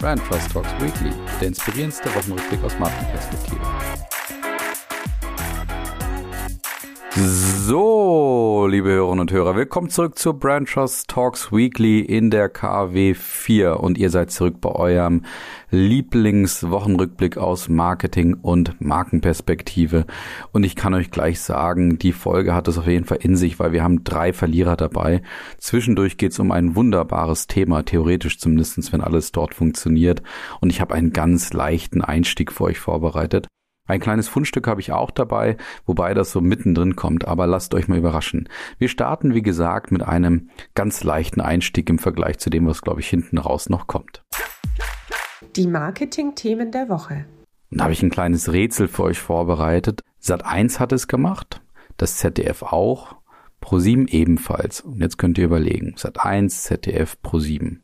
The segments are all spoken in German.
Brand Trust Talks Weekly, der inspirierendste Wochenrückblick aus Markenperspektive. So, liebe Hörerinnen und Hörer, willkommen zurück zur Brand Trust Talks Weekly in der KW 4 und ihr seid zurück bei eurem Lieblingswochenrückblick aus Marketing und Markenperspektive. Und ich kann euch gleich sagen, die Folge hat es auf jeden Fall in sich, weil wir haben drei Verlierer dabei. Zwischendurch geht es um ein wunderbares Thema, theoretisch zumindestens, wenn alles dort funktioniert. Und ich habe einen ganz leichten Einstieg für euch vorbereitet. Ein kleines Fundstück habe ich auch dabei, wobei das so mittendrin kommt, aber lasst euch mal überraschen. Wir starten, wie gesagt, mit einem ganz leichten Einstieg im Vergleich zu dem, was, glaube ich, hinten raus noch kommt. Die Marketing-Themen der Woche. Und da habe ich ein kleines Rätsel für euch vorbereitet. Sat 1 hat es gemacht, das ZDF auch, Pro7 ebenfalls. Und jetzt könnt ihr überlegen, Sat 1, ZDF, Pro7.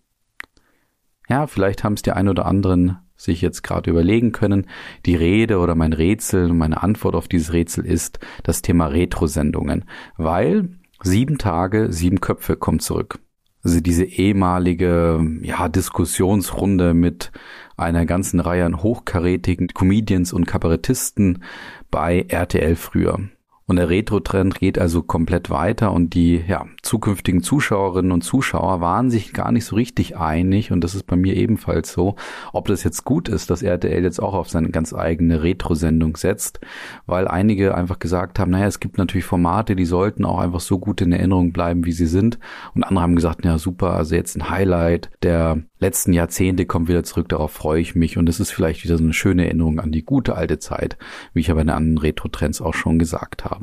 Ja, vielleicht haben es die ein oder anderen sich jetzt gerade überlegen können. Die Rede oder mein Rätsel, meine Antwort auf dieses Rätsel ist das Thema Retro-Sendungen, weil sieben Tage, sieben Köpfe kommt zurück. Also diese ehemalige ja, Diskussionsrunde mit einer ganzen Reihe an hochkarätigen Comedians und Kabarettisten bei RTL früher. Und der Retro-Trend geht also komplett weiter und die ja, zukünftigen Zuschauerinnen und Zuschauer waren sich gar nicht so richtig einig und das ist bei mir ebenfalls so, ob das jetzt gut ist, dass RTL jetzt auch auf seine ganz eigene Retro-Sendung setzt, weil einige einfach gesagt haben, naja, es gibt natürlich Formate, die sollten auch einfach so gut in Erinnerung bleiben, wie sie sind und andere haben gesagt, ja super, also jetzt ein Highlight der letzten Jahrzehnte kommt wieder zurück, darauf freue ich mich und es ist vielleicht wieder so eine schöne Erinnerung an die gute alte Zeit, wie ich aber in anderen Retro-Trends auch schon gesagt habe.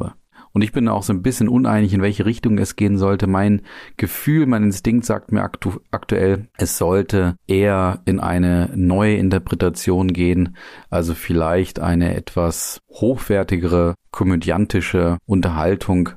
Und ich bin auch so ein bisschen uneinig, in welche Richtung es gehen sollte. Mein Gefühl, mein Instinkt sagt mir aktu aktuell, es sollte eher in eine neue Interpretation gehen, also vielleicht eine etwas hochwertigere, komödiantische Unterhaltung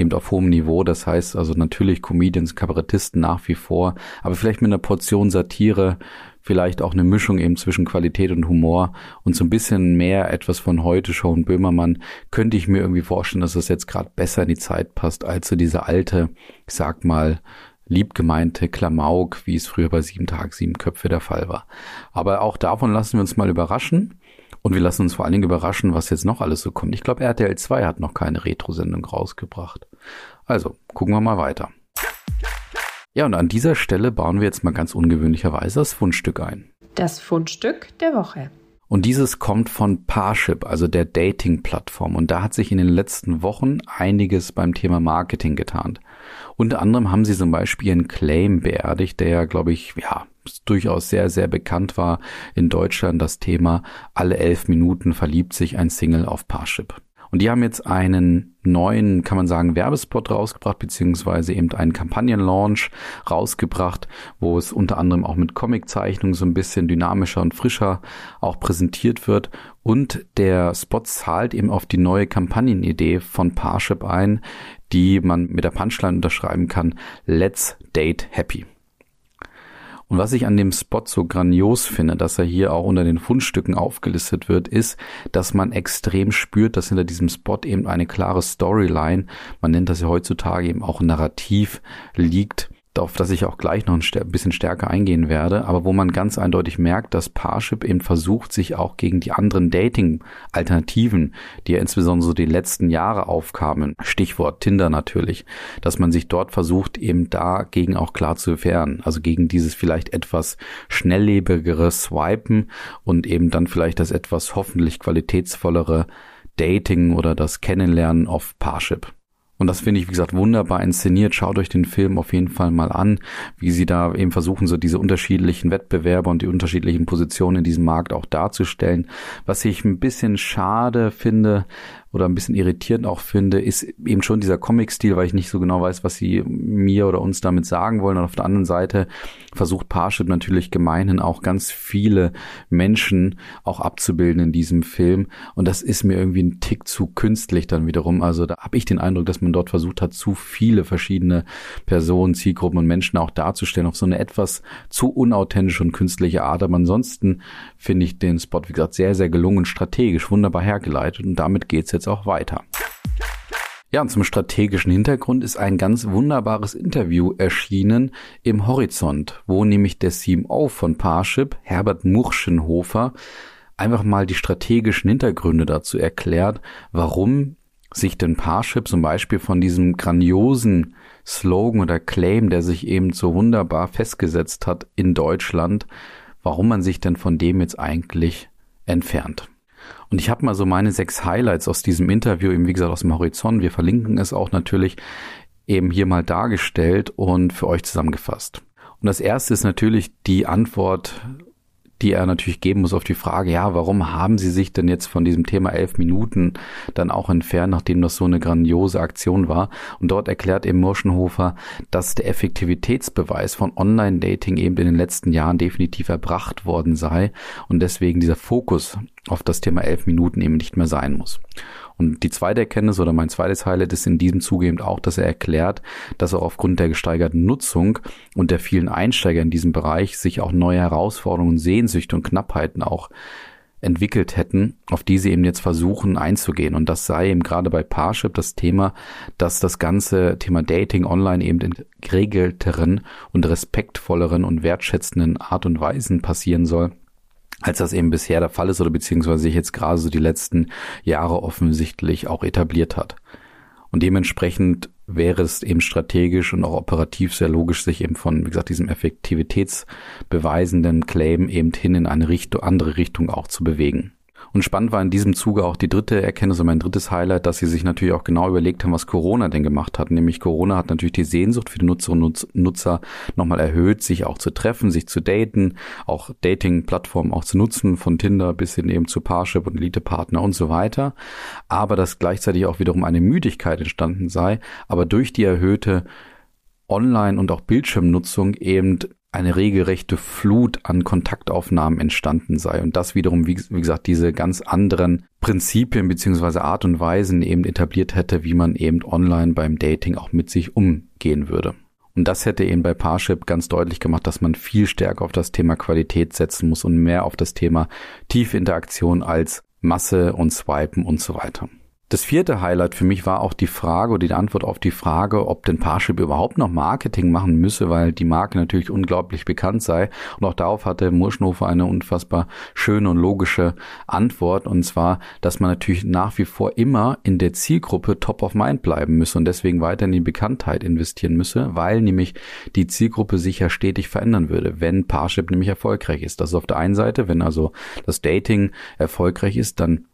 eben auf hohem Niveau. Das heißt also natürlich Comedians, Kabarettisten nach wie vor, aber vielleicht mit einer Portion Satire, vielleicht auch eine Mischung eben zwischen Qualität und Humor und so ein bisschen mehr etwas von heute Show und Böhmermann könnte ich mir irgendwie vorstellen, dass das jetzt gerade besser in die Zeit passt als so diese alte, ich sag mal, liebgemeinte Klamauk, wie es früher bei sieben Tag, sieben Köpfe der Fall war. Aber auch davon lassen wir uns mal überraschen. Und wir lassen uns vor allen Dingen überraschen, was jetzt noch alles so kommt. Ich glaube, RTL 2 hat noch keine Retro-Sendung rausgebracht. Also, gucken wir mal weiter. Ja, und an dieser Stelle bauen wir jetzt mal ganz ungewöhnlicherweise das Fundstück ein. Das Fundstück der Woche. Und dieses kommt von Parship, also der Dating-Plattform. Und da hat sich in den letzten Wochen einiges beim Thema Marketing getan. Unter anderem haben sie zum Beispiel ihren Claim beerdigt, der ja, glaube ich, ja, durchaus sehr, sehr bekannt war in Deutschland, das Thema alle elf Minuten verliebt sich ein Single auf Parship. Und die haben jetzt einen neuen, kann man sagen, Werbespot rausgebracht, beziehungsweise eben einen Kampagnenlaunch rausgebracht, wo es unter anderem auch mit Comiczeichnungen so ein bisschen dynamischer und frischer auch präsentiert wird. Und der Spot zahlt eben auf die neue Kampagnenidee von Parship ein, die man mit der Punchline unterschreiben kann, Let's Date Happy. Und was ich an dem Spot so grandios finde, dass er hier auch unter den Fundstücken aufgelistet wird, ist, dass man extrem spürt, dass hinter diesem Spot eben eine klare Storyline, man nennt das ja heutzutage eben auch Narrativ, liegt, auf das ich auch gleich noch ein bisschen stärker eingehen werde, aber wo man ganz eindeutig merkt, dass Parship eben versucht, sich auch gegen die anderen Dating-Alternativen, die ja insbesondere so die letzten Jahre aufkamen, Stichwort Tinder natürlich, dass man sich dort versucht, eben dagegen auch klar zu wehren, also gegen dieses vielleicht etwas schnelllebigere Swipen und eben dann vielleicht das etwas hoffentlich qualitätsvollere Dating oder das Kennenlernen auf Parship. Und das finde ich, wie gesagt, wunderbar inszeniert. Schaut euch den Film auf jeden Fall mal an, wie sie da eben versuchen, so diese unterschiedlichen Wettbewerber und die unterschiedlichen Positionen in diesem Markt auch darzustellen. Was ich ein bisschen schade finde, oder ein bisschen irritierend auch finde, ist eben schon dieser Comic-Stil, weil ich nicht so genau weiß, was sie mir oder uns damit sagen wollen. Und auf der anderen Seite versucht Parship natürlich gemeinhin auch ganz viele Menschen auch abzubilden in diesem Film. Und das ist mir irgendwie ein Tick zu künstlich dann wiederum. Also da habe ich den Eindruck, dass man dort versucht hat, zu viele verschiedene Personen, Zielgruppen und Menschen auch darzustellen auf so eine etwas zu unauthentische und künstliche Art. Aber ansonsten finde ich den Spot, wie gesagt, sehr, sehr gelungen, strategisch, wunderbar hergeleitet. Und damit geht's jetzt jetzt auch weiter. Ja, und zum strategischen Hintergrund ist ein ganz wunderbares Interview erschienen im Horizont, wo nämlich der CMO von Parship, Herbert Murschenhofer, einfach mal die strategischen Hintergründe dazu erklärt, warum sich denn Parship zum Beispiel von diesem grandiosen Slogan oder Claim, der sich eben so wunderbar festgesetzt hat in Deutschland, warum man sich denn von dem jetzt eigentlich entfernt. Und ich habe mal so meine sechs Highlights aus diesem Interview, eben wie gesagt aus dem Horizont, wir verlinken es auch natürlich eben hier mal dargestellt und für euch zusammengefasst. Und das erste ist natürlich die Antwort die er natürlich geben muss auf die Frage, ja, warum haben Sie sich denn jetzt von diesem Thema elf Minuten dann auch entfernt, nachdem das so eine grandiose Aktion war? Und dort erklärt eben Murschenhofer, dass der Effektivitätsbeweis von Online-Dating eben in den letzten Jahren definitiv erbracht worden sei und deswegen dieser Fokus auf das Thema elf Minuten eben nicht mehr sein muss. Und die zweite Erkenntnis oder mein zweites Highlight ist in diesem Zuge eben auch, dass er erklärt, dass er aufgrund der gesteigerten Nutzung und der vielen Einsteiger in diesem Bereich sich auch neue Herausforderungen, Sehnsüchte und Knappheiten auch entwickelt hätten, auf die sie eben jetzt versuchen einzugehen. Und das sei eben gerade bei Parship das Thema, dass das ganze Thema Dating online eben in geregelteren und respektvolleren und wertschätzenden Art und Weisen passieren soll als das eben bisher der Fall ist oder beziehungsweise sich jetzt gerade so die letzten Jahre offensichtlich auch etabliert hat. Und dementsprechend wäre es eben strategisch und auch operativ sehr logisch, sich eben von, wie gesagt, diesem effektivitätsbeweisenden Claim eben hin in eine Richtung, andere Richtung auch zu bewegen. Und spannend war in diesem Zuge auch die dritte Erkenntnis und mein drittes Highlight, dass sie sich natürlich auch genau überlegt haben, was Corona denn gemacht hat. Nämlich Corona hat natürlich die Sehnsucht für die Nutzerinnen und Nutzer nochmal erhöht, sich auch zu treffen, sich zu daten, auch Dating-Plattformen auch zu nutzen, von Tinder bis hin eben zu Parship und Elite-Partner und so weiter. Aber dass gleichzeitig auch wiederum eine Müdigkeit entstanden sei, aber durch die erhöhte Online- und auch Bildschirmnutzung eben eine regelrechte Flut an Kontaktaufnahmen entstanden sei und das wiederum, wie, wie, gesagt, diese ganz anderen Prinzipien beziehungsweise Art und Weisen eben etabliert hätte, wie man eben online beim Dating auch mit sich umgehen würde. Und das hätte eben bei Parship ganz deutlich gemacht, dass man viel stärker auf das Thema Qualität setzen muss und mehr auf das Thema Tiefinteraktion als Masse und Swipen und so weiter. Das vierte Highlight für mich war auch die Frage oder die Antwort auf die Frage, ob denn Parship überhaupt noch Marketing machen müsse, weil die Marke natürlich unglaublich bekannt sei. Und auch darauf hatte Murschenhofer eine unfassbar schöne und logische Antwort. Und zwar, dass man natürlich nach wie vor immer in der Zielgruppe top of mind bleiben müsse und deswegen weiter in die Bekanntheit investieren müsse, weil nämlich die Zielgruppe sich ja stetig verändern würde, wenn Parship nämlich erfolgreich ist. Das ist auf der einen Seite, wenn also das Dating erfolgreich ist, dann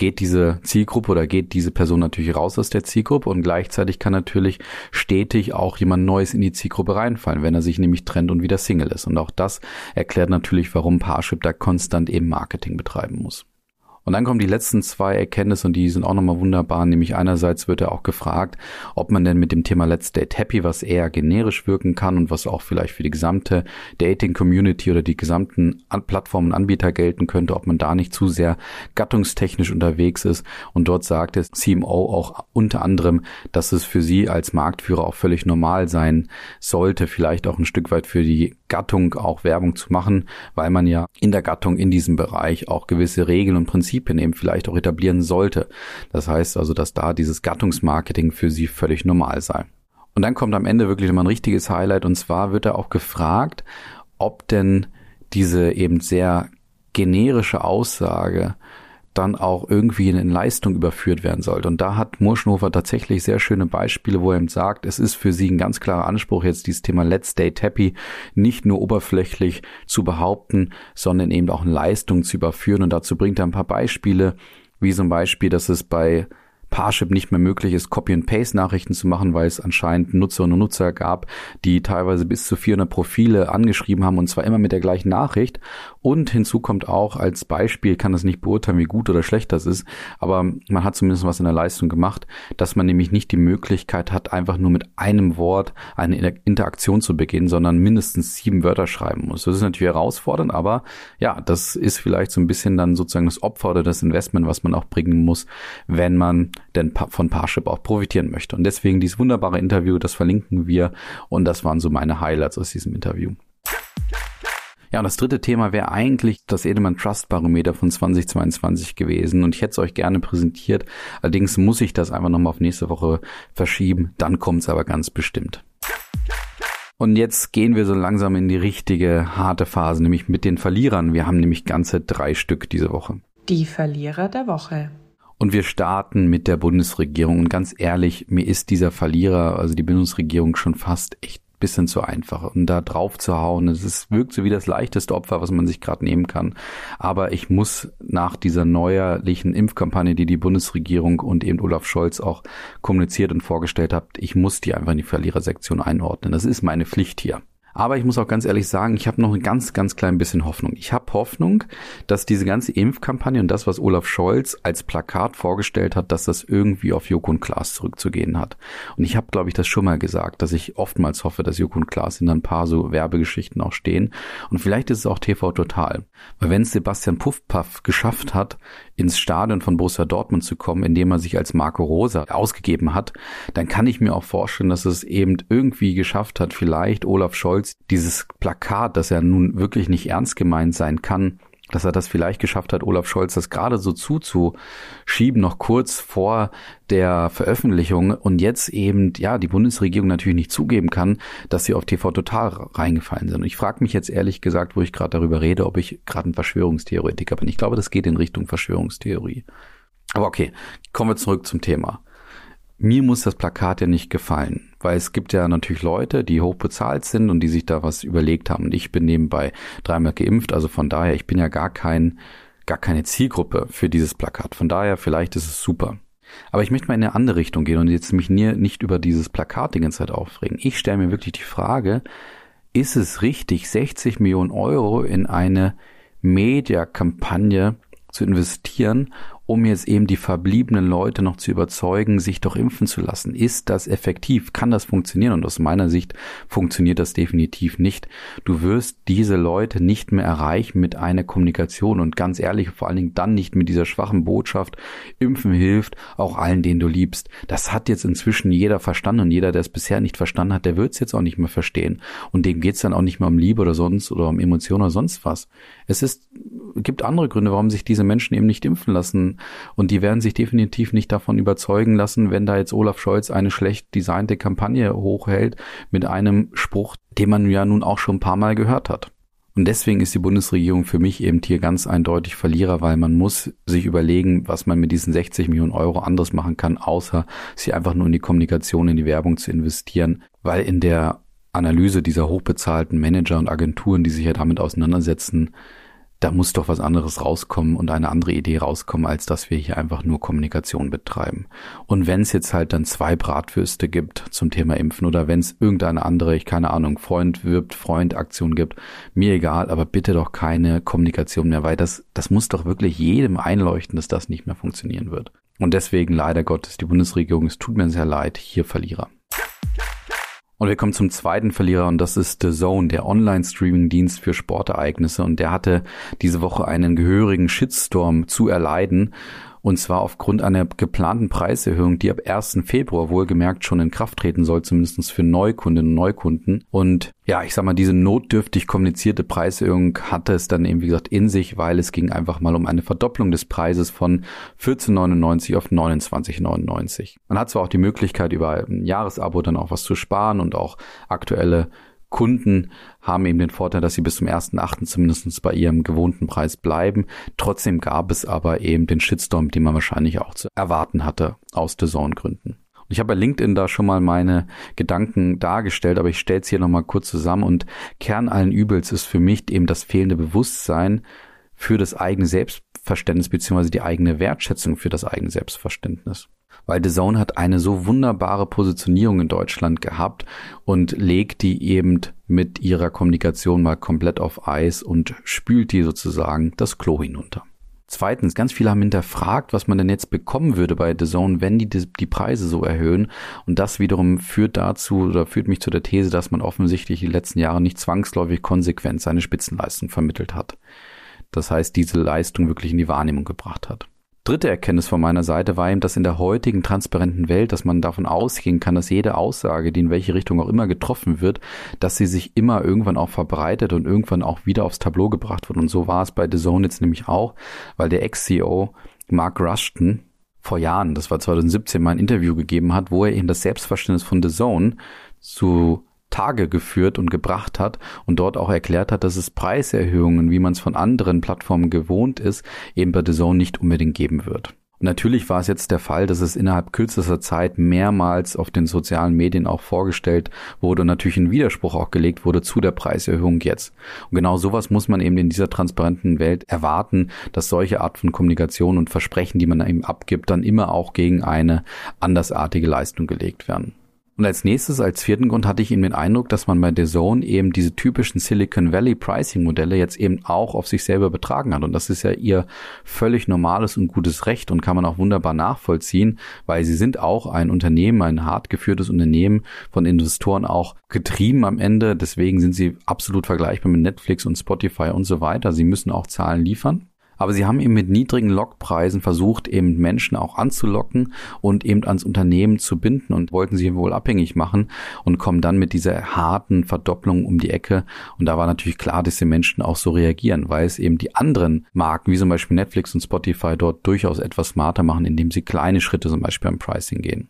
geht diese Zielgruppe oder geht diese Person natürlich raus aus der Zielgruppe und gleichzeitig kann natürlich stetig auch jemand Neues in die Zielgruppe reinfallen, wenn er sich nämlich trennt und wieder Single ist. Und auch das erklärt natürlich, warum Parship da konstant eben Marketing betreiben muss. Und dann kommen die letzten zwei Erkenntnisse und die sind auch nochmal wunderbar. Nämlich einerseits wird er auch gefragt, ob man denn mit dem Thema Let's Date Happy, was eher generisch wirken kann und was auch vielleicht für die gesamte Dating-Community oder die gesamten Plattformen Anbieter gelten könnte, ob man da nicht zu sehr gattungstechnisch unterwegs ist. Und dort sagt es CMO auch unter anderem, dass es für sie als Marktführer auch völlig normal sein sollte, vielleicht auch ein Stück weit für die Gattung auch Werbung zu machen, weil man ja in der Gattung in diesem Bereich auch gewisse Regeln und Prinzipien eben vielleicht auch etablieren sollte. Das heißt also, dass da dieses Gattungsmarketing für sie völlig normal sei. Und dann kommt am Ende wirklich nochmal ein richtiges Highlight und zwar wird er auch gefragt, ob denn diese eben sehr generische Aussage dann auch irgendwie in Leistung überführt werden sollte. Und da hat Murschenhofer tatsächlich sehr schöne Beispiele, wo er ihm sagt, es ist für sie ein ganz klarer Anspruch, jetzt dieses Thema Let's Stay Happy nicht nur oberflächlich zu behaupten, sondern eben auch in Leistung zu überführen. Und dazu bringt er ein paar Beispiele, wie zum Beispiel, dass es bei Parship nicht mehr möglich ist, Copy-and-Paste-Nachrichten zu machen, weil es anscheinend Nutzerinnen und Nutzer gab, die teilweise bis zu 400 Profile angeschrieben haben und zwar immer mit der gleichen Nachricht. Und hinzu kommt auch als Beispiel, kann das nicht beurteilen, wie gut oder schlecht das ist, aber man hat zumindest was in der Leistung gemacht, dass man nämlich nicht die Möglichkeit hat, einfach nur mit einem Wort eine Interaktion zu beginnen, sondern mindestens sieben Wörter schreiben muss. Das ist natürlich herausfordernd, aber ja, das ist vielleicht so ein bisschen dann sozusagen das Opfer oder das Investment, was man auch bringen muss, wenn man denn von Parship auch profitieren möchte. Und deswegen dieses wunderbare Interview, das verlinken wir und das waren so meine Highlights aus diesem Interview. Ja, und das dritte Thema wäre eigentlich das Edelmann Trust Barometer von 2022 gewesen und ich hätte es euch gerne präsentiert. Allerdings muss ich das einfach nochmal auf nächste Woche verschieben. Dann kommt es aber ganz bestimmt. Und jetzt gehen wir so langsam in die richtige harte Phase, nämlich mit den Verlierern. Wir haben nämlich ganze drei Stück diese Woche. Die Verlierer der Woche. Und wir starten mit der Bundesregierung. Und ganz ehrlich, mir ist dieser Verlierer, also die Bundesregierung, schon fast echt bisschen zu einfach. Und da drauf zu hauen, es wirkt so wie das leichteste Opfer, was man sich gerade nehmen kann. Aber ich muss nach dieser neuerlichen Impfkampagne, die die Bundesregierung und eben Olaf Scholz auch kommuniziert und vorgestellt hat, ich muss die einfach in die Verlierersektion einordnen. Das ist meine Pflicht hier. Aber ich muss auch ganz ehrlich sagen, ich habe noch ein ganz, ganz klein bisschen Hoffnung. Ich habe Hoffnung, dass diese ganze Impfkampagne und das, was Olaf Scholz als Plakat vorgestellt hat, dass das irgendwie auf Joko und Klaas zurückzugehen hat. Und ich habe, glaube ich, das schon mal gesagt, dass ich oftmals hoffe, dass Joko und Klaas in ein paar so Werbegeschichten auch stehen. Und vielleicht ist es auch TV Total. Weil wenn es Sebastian Puffpaff geschafft hat, ins Stadion von Borussia Dortmund zu kommen, indem er sich als Marco Rosa ausgegeben hat, dann kann ich mir auch vorstellen, dass es eben irgendwie geschafft hat, vielleicht Olaf Scholz dieses Plakat, das ja nun wirklich nicht ernst gemeint sein kann, dass er das vielleicht geschafft hat, Olaf Scholz das gerade so zuzuschieben, noch kurz vor der Veröffentlichung und jetzt eben, ja, die Bundesregierung natürlich nicht zugeben kann, dass sie auf TV Total reingefallen sind. Und ich frage mich jetzt ehrlich gesagt, wo ich gerade darüber rede, ob ich gerade ein Verschwörungstheoretiker bin. Ich glaube, das geht in Richtung Verschwörungstheorie. Aber okay, kommen wir zurück zum Thema. Mir muss das Plakat ja nicht gefallen, weil es gibt ja natürlich Leute, die hoch bezahlt sind und die sich da was überlegt haben. Und ich bin nebenbei dreimal geimpft, also von daher, ich bin ja gar kein, gar keine Zielgruppe für dieses Plakat. Von daher, vielleicht ist es super. Aber ich möchte mal in eine andere Richtung gehen und jetzt mich nicht über dieses Plakat die ganze Zeit aufregen. Ich stelle mir wirklich die Frage, ist es richtig, 60 Millionen Euro in eine Mediakampagne zu investieren, um jetzt eben die verbliebenen Leute noch zu überzeugen, sich doch impfen zu lassen. Ist das effektiv? Kann das funktionieren? Und aus meiner Sicht funktioniert das definitiv nicht. Du wirst diese Leute nicht mehr erreichen mit einer Kommunikation und ganz ehrlich, vor allen Dingen dann nicht mit dieser schwachen Botschaft, Impfen hilft auch allen, denen du liebst. Das hat jetzt inzwischen jeder verstanden und jeder, der es bisher nicht verstanden hat, der wird es jetzt auch nicht mehr verstehen. Und dem geht es dann auch nicht mehr um Liebe oder sonst oder um Emotionen oder sonst was. Es ist, gibt andere Gründe, warum sich diese Menschen eben nicht impfen lassen und die werden sich definitiv nicht davon überzeugen lassen, wenn da jetzt Olaf Scholz eine schlecht designte Kampagne hochhält mit einem Spruch, den man ja nun auch schon ein paar Mal gehört hat. Und deswegen ist die Bundesregierung für mich eben hier ganz eindeutig Verlierer, weil man muss sich überlegen, was man mit diesen 60 Millionen Euro anderes machen kann, außer sie einfach nur in die Kommunikation, in die Werbung zu investieren, weil in der Analyse dieser hochbezahlten Manager und Agenturen, die sich ja damit auseinandersetzen, da muss doch was anderes rauskommen und eine andere Idee rauskommen, als dass wir hier einfach nur Kommunikation betreiben. Und wenn es jetzt halt dann zwei Bratwürste gibt zum Thema Impfen oder wenn es irgendeine andere, ich keine Ahnung, Freund wirbt, Freund Aktion gibt, mir egal, aber bitte doch keine Kommunikation mehr, weil das, das muss doch wirklich jedem einleuchten, dass das nicht mehr funktionieren wird. Und deswegen leider Gottes die Bundesregierung, es tut mir sehr leid, hier Verlierer. Und wir kommen zum zweiten Verlierer und das ist The Zone, der Online-Streaming-Dienst für Sportereignisse. Und der hatte diese Woche einen gehörigen Shitstorm zu erleiden. Und zwar aufgrund einer geplanten Preiserhöhung, die ab 1. Februar wohlgemerkt schon in Kraft treten soll, zumindest für Neukundinnen und Neukunden. Und ja, ich sag mal, diese notdürftig kommunizierte Preiserhöhung hatte es dann eben, wie gesagt, in sich, weil es ging einfach mal um eine Verdopplung des Preises von 14,99 auf 29,99. Man hat zwar auch die Möglichkeit, über ein Jahresabo dann auch was zu sparen und auch aktuelle Kunden haben eben den Vorteil, dass sie bis zum 1.8. zumindest bei ihrem gewohnten Preis bleiben. Trotzdem gab es aber eben den Shitstorm, den man wahrscheinlich auch zu erwarten hatte aus Dazone-Gründen. Ich habe bei LinkedIn da schon mal meine Gedanken dargestellt, aber ich stelle es hier nochmal kurz zusammen und Kern allen Übels ist für mich eben das fehlende Bewusstsein für das eigene Selbstverständnis beziehungsweise die eigene Wertschätzung für das eigene Selbstverständnis weil The Zone hat eine so wunderbare Positionierung in Deutschland gehabt und legt die eben mit ihrer Kommunikation mal komplett auf Eis und spült die sozusagen das Klo hinunter. Zweitens, ganz viele haben hinterfragt, was man denn jetzt bekommen würde bei The Zone, wenn die die Preise so erhöhen. Und das wiederum führt dazu oder führt mich zu der These, dass man offensichtlich die letzten Jahre nicht zwangsläufig konsequent seine Spitzenleistung vermittelt hat. Das heißt, diese Leistung wirklich in die Wahrnehmung gebracht hat. Dritte Erkenntnis von meiner Seite war eben, dass in der heutigen transparenten Welt, dass man davon ausgehen kann, dass jede Aussage, die in welche Richtung auch immer getroffen wird, dass sie sich immer irgendwann auch verbreitet und irgendwann auch wieder aufs Tableau gebracht wird. Und so war es bei The Zone jetzt nämlich auch, weil der Ex-CEO Mark Rushton vor Jahren, das war 2017, mal ein Interview gegeben hat, wo er eben das Selbstverständnis von The Zone zu Tage geführt und gebracht hat und dort auch erklärt hat, dass es Preiserhöhungen, wie man es von anderen Plattformen gewohnt ist, eben bei The Zone nicht unbedingt geben wird. Natürlich war es jetzt der Fall, dass es innerhalb kürzester Zeit mehrmals auf den sozialen Medien auch vorgestellt wurde und natürlich ein Widerspruch auch gelegt wurde zu der Preiserhöhung jetzt. Und genau sowas muss man eben in dieser transparenten Welt erwarten, dass solche Art von Kommunikation und Versprechen, die man eben abgibt, dann immer auch gegen eine andersartige Leistung gelegt werden. Und als nächstes, als vierten Grund hatte ich eben den Eindruck, dass man bei The Zone eben diese typischen Silicon Valley Pricing Modelle jetzt eben auch auf sich selber betragen hat. Und das ist ja ihr völlig normales und gutes Recht und kann man auch wunderbar nachvollziehen, weil sie sind auch ein Unternehmen, ein hart geführtes Unternehmen von Investoren auch getrieben am Ende. Deswegen sind sie absolut vergleichbar mit Netflix und Spotify und so weiter. Sie müssen auch Zahlen liefern. Aber sie haben eben mit niedrigen Lockpreisen versucht, eben Menschen auch anzulocken und eben ans Unternehmen zu binden und wollten sie wohl abhängig machen und kommen dann mit dieser harten Verdopplung um die Ecke. Und da war natürlich klar, dass die Menschen auch so reagieren, weil es eben die anderen Marken, wie zum Beispiel Netflix und Spotify, dort durchaus etwas smarter machen, indem sie kleine Schritte zum Beispiel am Pricing gehen.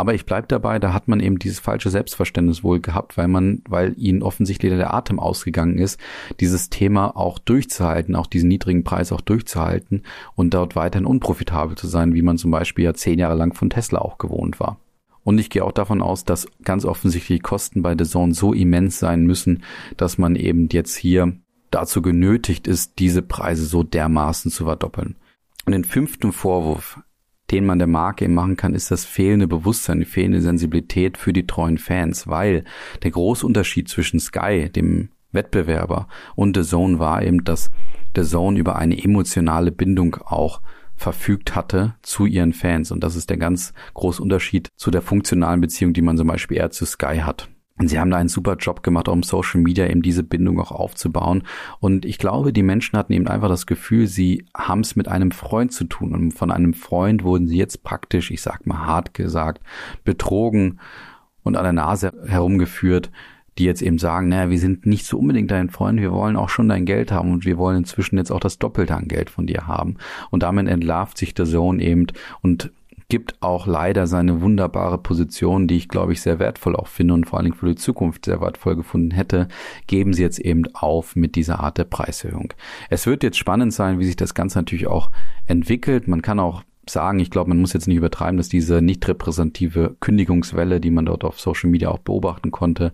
Aber ich bleib dabei, da hat man eben dieses falsche Selbstverständnis wohl gehabt, weil man, weil ihnen offensichtlich der Atem ausgegangen ist, dieses Thema auch durchzuhalten, auch diesen niedrigen Preis auch durchzuhalten und dort weiterhin unprofitabel zu sein, wie man zum Beispiel ja zehn Jahre lang von Tesla auch gewohnt war. Und ich gehe auch davon aus, dass ganz offensichtlich die Kosten bei The Zone so immens sein müssen, dass man eben jetzt hier dazu genötigt ist, diese Preise so dermaßen zu verdoppeln. Und den fünften Vorwurf, den man der Marke eben machen kann, ist das fehlende Bewusstsein, die fehlende Sensibilität für die treuen Fans, weil der große Unterschied zwischen Sky, dem Wettbewerber, und The Zone war eben, dass The Zone über eine emotionale Bindung auch verfügt hatte zu ihren Fans. Und das ist der ganz große Unterschied zu der funktionalen Beziehung, die man zum Beispiel eher zu Sky hat. Und sie haben da einen super Job gemacht, um Social Media eben diese Bindung auch aufzubauen. Und ich glaube, die Menschen hatten eben einfach das Gefühl, sie haben es mit einem Freund zu tun. Und von einem Freund wurden sie jetzt praktisch, ich sag mal hart gesagt, betrogen und an der Nase herumgeführt, die jetzt eben sagen, naja, wir sind nicht so unbedingt dein Freund, wir wollen auch schon dein Geld haben und wir wollen inzwischen jetzt auch das Doppelte an Geld von dir haben. Und damit entlarvt sich der Sohn eben und gibt auch leider seine wunderbare Position, die ich glaube ich sehr wertvoll auch finde und vor allen Dingen für die Zukunft sehr wertvoll gefunden hätte, geben sie jetzt eben auf mit dieser Art der Preiserhöhung. Es wird jetzt spannend sein, wie sich das Ganze natürlich auch entwickelt. Man kann auch sagen, ich glaube, man muss jetzt nicht übertreiben, dass diese nicht repräsentative Kündigungswelle, die man dort auf Social Media auch beobachten konnte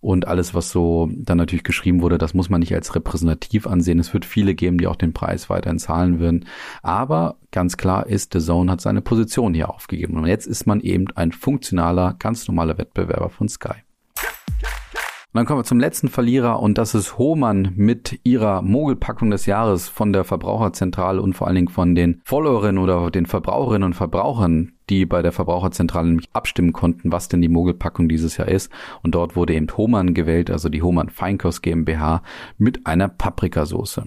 und alles, was so dann natürlich geschrieben wurde, das muss man nicht als repräsentativ ansehen. Es wird viele geben, die auch den Preis weiterhin zahlen würden. Aber ganz klar ist, The Zone hat seine Position hier aufgegeben. Und jetzt ist man eben ein funktionaler, ganz normaler Wettbewerber von Sky. Und dann kommen wir zum letzten Verlierer und das ist Hohmann mit ihrer Mogelpackung des Jahres von der Verbraucherzentrale und vor allen Dingen von den Followerinnen oder den Verbraucherinnen und Verbrauchern, die bei der Verbraucherzentrale nämlich abstimmen konnten, was denn die Mogelpackung dieses Jahr ist. Und dort wurde eben Hohmann gewählt, also die Hohmann Feinkost GmbH mit einer Paprikasauce.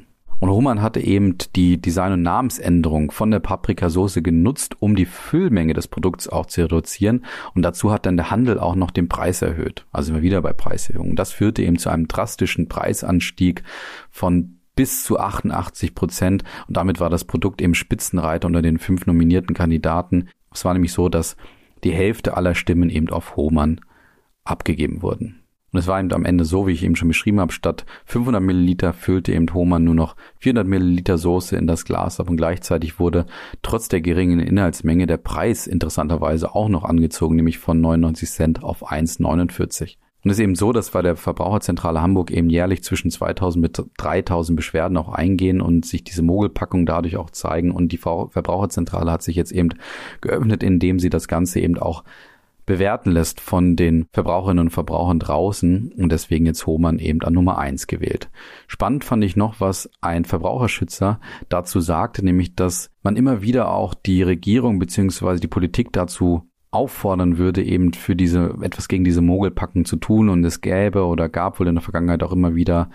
Und Roman hatte eben die Design- und Namensänderung von der Paprikasauce genutzt, um die Füllmenge des Produkts auch zu reduzieren. Und dazu hat dann der Handel auch noch den Preis erhöht. Also immer wieder bei Preiserhöhungen. Das führte eben zu einem drastischen Preisanstieg von bis zu 88 Prozent. Und damit war das Produkt eben Spitzenreiter unter den fünf nominierten Kandidaten. Es war nämlich so, dass die Hälfte aller Stimmen eben auf Hohmann abgegeben wurden. Und es war eben am Ende so, wie ich eben schon beschrieben habe, statt 500 Milliliter füllte eben Hohmann nur noch 400 Milliliter Soße in das Glas ab und gleichzeitig wurde trotz der geringen Inhaltsmenge der Preis interessanterweise auch noch angezogen, nämlich von 99 Cent auf 1,49. Und es ist eben so, dass bei der Verbraucherzentrale Hamburg eben jährlich zwischen 2000 bis 3000 Beschwerden auch eingehen und sich diese Mogelpackungen dadurch auch zeigen. Und die Verbraucherzentrale hat sich jetzt eben geöffnet, indem sie das Ganze eben auch bewerten lässt von den Verbraucherinnen und Verbrauchern draußen und deswegen jetzt Hohmann eben an Nummer eins gewählt. Spannend fand ich noch, was ein Verbraucherschützer dazu sagte, nämlich, dass man immer wieder auch die Regierung beziehungsweise die Politik dazu auffordern würde, eben für diese, etwas gegen diese Mogelpacken zu tun und es gäbe oder gab wohl in der Vergangenheit auch immer wieder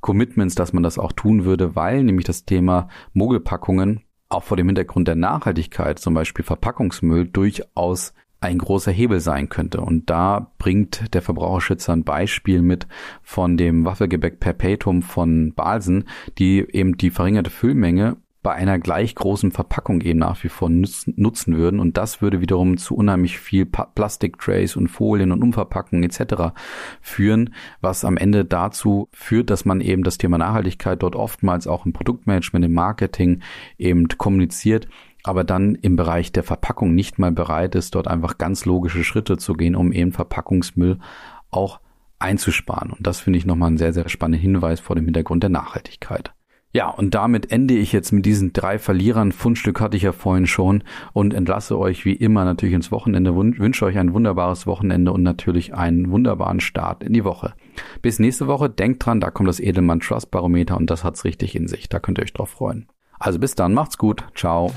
Commitments, dass man das auch tun würde, weil nämlich das Thema Mogelpackungen auch vor dem Hintergrund der Nachhaltigkeit, zum Beispiel Verpackungsmüll, durchaus ein großer Hebel sein könnte. Und da bringt der Verbraucherschützer ein Beispiel mit von dem Waffelgebäck Perpetuum von Balsen, die eben die verringerte Füllmenge bei einer gleich großen Verpackung eben nach wie vor nutzen würden. Und das würde wiederum zu unheimlich viel Plastiktrays und Folien und Umverpackungen etc. führen, was am Ende dazu führt, dass man eben das Thema Nachhaltigkeit dort oftmals auch im Produktmanagement, im Marketing eben kommuniziert aber dann im Bereich der Verpackung nicht mal bereit ist, dort einfach ganz logische Schritte zu gehen, um eben Verpackungsmüll auch einzusparen. Und das finde ich nochmal einen sehr, sehr spannenden Hinweis vor dem Hintergrund der Nachhaltigkeit. Ja, und damit ende ich jetzt mit diesen drei Verlierern. Fundstück hatte ich ja vorhin schon und entlasse euch wie immer natürlich ins Wochenende. Wünsche euch ein wunderbares Wochenende und natürlich einen wunderbaren Start in die Woche. Bis nächste Woche. Denkt dran, da kommt das Edelmann Trust Barometer und das hat's richtig in sich. Da könnt ihr euch drauf freuen. Also bis dann, macht's gut. Ciao.